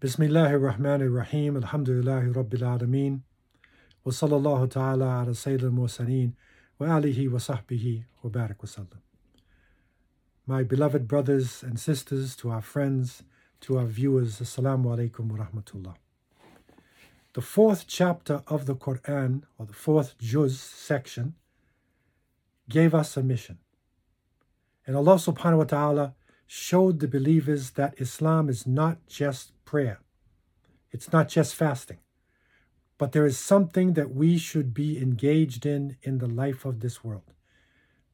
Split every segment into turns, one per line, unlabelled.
Bismillahir Rahmanir Rahim, Alhamdulillahi Rabbil Alameen, wa sallallahu ta'ala ala Sayyidil Mursaleen, wa alihi wa sahbihi wa barak. My beloved brothers and sisters, to our friends, to our viewers, Assalamu alaikum wa rahmatullah. The fourth chapter of the Quran, or the fourth juz section, gave us a mission. And Allah subhanahu wa ta'ala showed the believers that Islam is not just prayer, it's not just fasting, but there is something that we should be engaged in in the life of this world.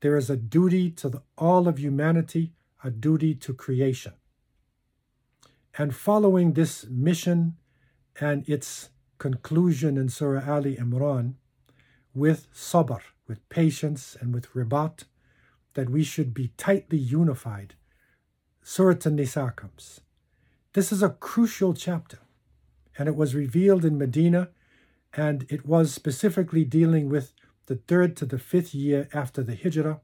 There is a duty to the, all of humanity, a duty to creation. And following this mission and its conclusion in Surah Ali Imran, with sabr, with patience, and with ribat, that we should be tightly unified Surah An-Nisa comes. This is a crucial chapter, and it was revealed in Medina, and it was specifically dealing with the third to the fifth year after the Hijrah,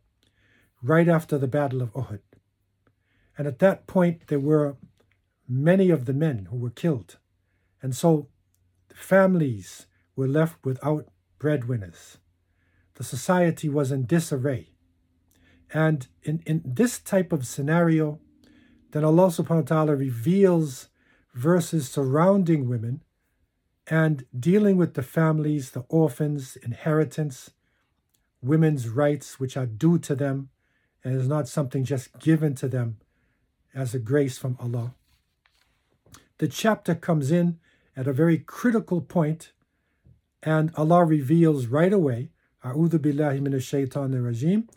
right after the Battle of Uhud. And at that point, there were many of the men who were killed. And so families were left without breadwinners. The society was in disarray. And in, in this type of scenario, then Allah subhanahu wa ta'ala reveals verses surrounding women and dealing with the families, the orphans, inheritance, women's rights, which are due to them, and is not something just given to them as a grace from Allah. The chapter comes in at a very critical point, and Allah reveals right away, A'udhu billahi minash shaitanir rajim,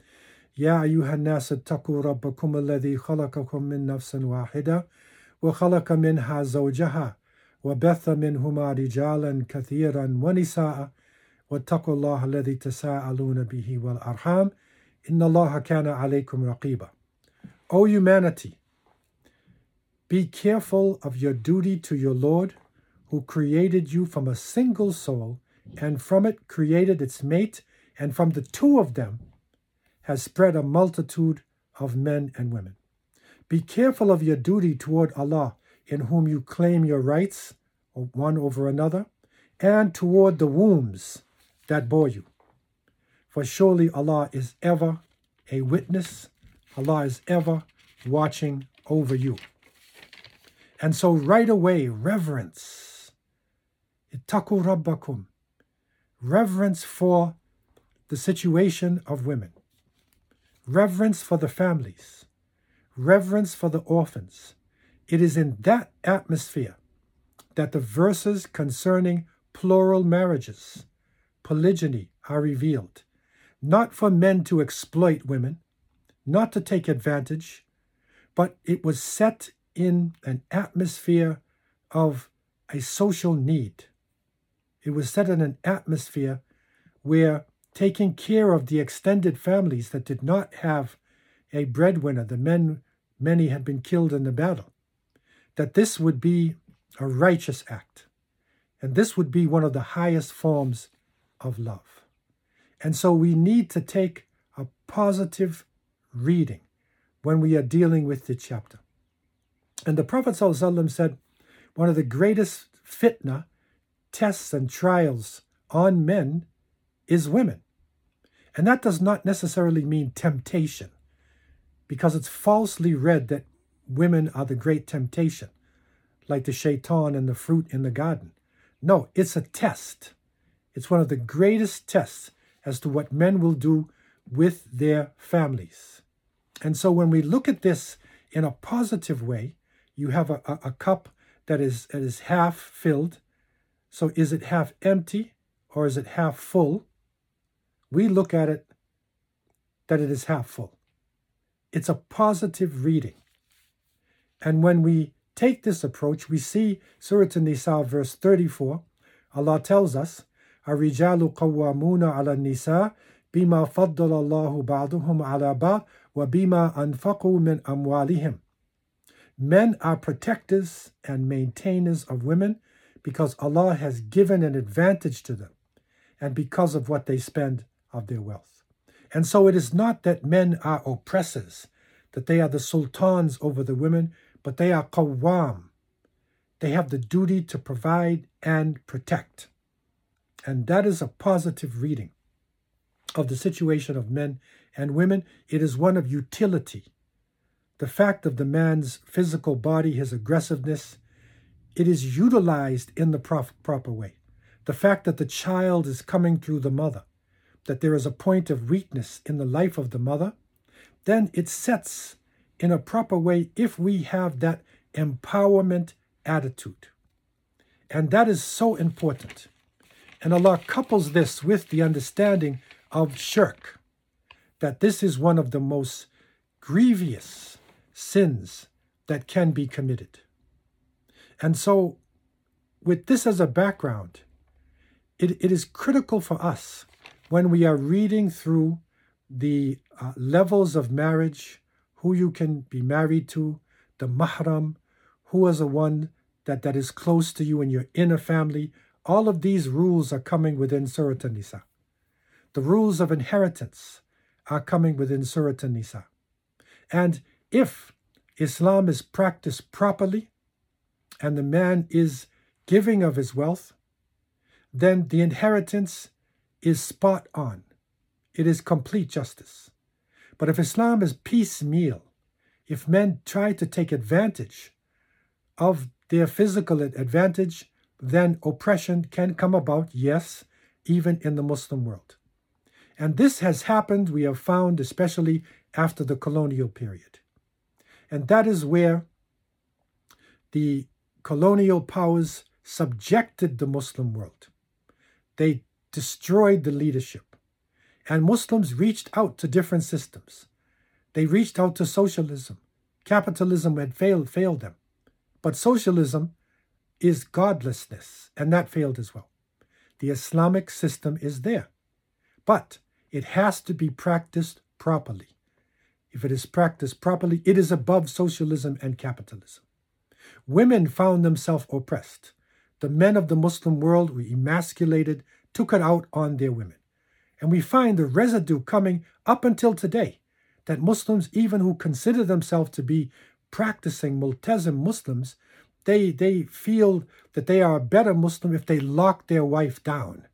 يا أيها الناس اتقوا ربكم الذي خلقكم من نفس واحدة وخلق منها زوجها وبث منهما رجالا كثيرا ونساء واتقوا الله الذي تساءلون به والأرحام إن الله كان عليكم رقيبا O humanity, be careful of your duty to your Lord who created you from a single soul and from it created its mate and from the two of them has spread a multitude of men and women. Be careful of your duty toward Allah, in whom you claim your rights, one over another, and toward the wombs that bore you. For surely Allah is ever a witness, Allah is ever watching over you. And so, right away, reverence. Ittaku rabbakum. Reverence for the situation of women reverence for the families, reverence for the orphans. It is in that atmosphere that the verses concerning plural marriages, polygyny, are revealed, not for men to exploit women, not to take advantage, but it was set in an atmosphere of a social need. It was set in an atmosphere where taking care of the extended families that did not have a breadwinner, the men, many had been killed in the battle, that this would be a righteous act. And this would be one of the highest forms of love. And so we need to take a positive reading when we are dealing with the chapter. And the Prophet ﷺ said, one of the greatest fitna, tests, and trials on men is women. And that does not necessarily mean temptation, because it's falsely read that women are the great temptation, like the shaitan and the fruit in the garden. No, it's a test. It's one of the greatest tests as to what men will do with their families. And so when we look at this in a positive way, you have a, a, a cup that is, that is half filled. So is it half empty or is it half full? we look at it that it is half full. It's a positive reading. And when we take this approach, we see Surah An-Nisa verse 34, Allah tells us, الرجال قوامون على النساء بما فضل الله بعضهم على بعض وبما أنفقوا من أموالهم. Men are protectors and maintainers of women because Allah has given an advantage to them and because of what they spend of their wealth. And so it is not that men are oppressors, that they are the sultans over the women, but they are qawwam. they have the duty to provide and protect. And that is a positive reading of the situation of men and women. It is one of utility. The fact of the man's physical body, his aggressiveness, it is utilized in the proper way. The fact that the child is coming through the mother, that there is a point of weakness in the life of the mother, then it sets in a proper way if we have that empowerment attitude. And that is so important. And Allah couples this with the understanding of shirk, that this is one of the most grievous sins that can be committed. And so, with this as a background, it, it is critical for us when we are reading through the uh, levels of marriage, who you can be married to, the mahram, who is the one that, that is close to you in your inner family. All of these rules are coming within Surah An-Nisa. The rules of inheritance are coming within Surah An-Nisa. And if Islam is practiced properly and the man is giving of his wealth, then the inheritance is spot on. It is complete justice. But if Islam is piecemeal, if men try to take advantage of their physical advantage, then oppression can come about, yes, even in the Muslim world. And this has happened, we have found, especially after the colonial period. And that is where the colonial powers subjected the Muslim world. They destroyed the leadership. And Muslims reached out to different systems. They reached out to socialism. Capitalism had failed, failed them. But socialism is godlessness, and that failed as well. The Islamic system is there, but it has to be practiced properly. If it is practiced properly, it is above socialism and capitalism. Women found themselves oppressed. The men of the Muslim world were emasculated, took it out on their women. And we find the residue coming up until today that Muslims, even who consider themselves to be practicing Multazim Muslims, they, they feel that they are a better Muslim if they lock their wife down,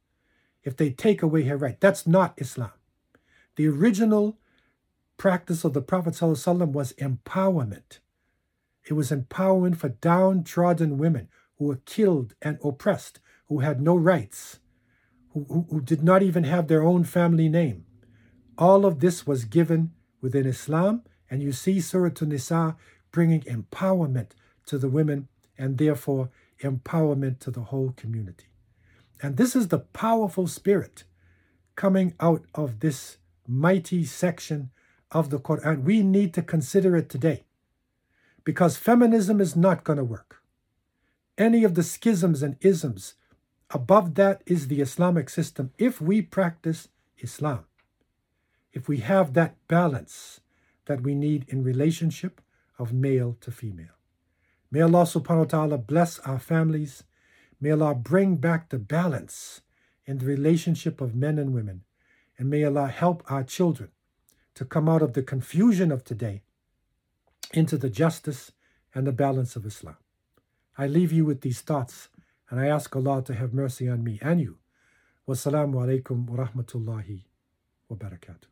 if they take away her right. That's not Islam. The original practice of the Prophet ﷺ was empowerment. It was empowerment for downtrodden women who were killed and oppressed, who had no rights, who, who, who did not even have their own family name. All of this was given within Islam, and you see Surah An-Nisa bringing empowerment to the women and therefore empowerment to the whole community. And this is the powerful spirit coming out of this mighty section of the Quran. We need to consider it today because feminism is not going to work. Any of the schisms and isms, above that is the Islamic system. If we practice Islam, if we have that balance that we need in relationship, of male to female. May Allah subhanahu wa ta'ala bless our families. May Allah bring back the balance in the relationship of men and women. And may Allah help our children to come out of the confusion of today into the justice and the balance of Islam. I leave you with these thoughts and I ask Allah to have mercy on me and you. Wassalamu alaikum wa rahmatullahi wa barakatuh.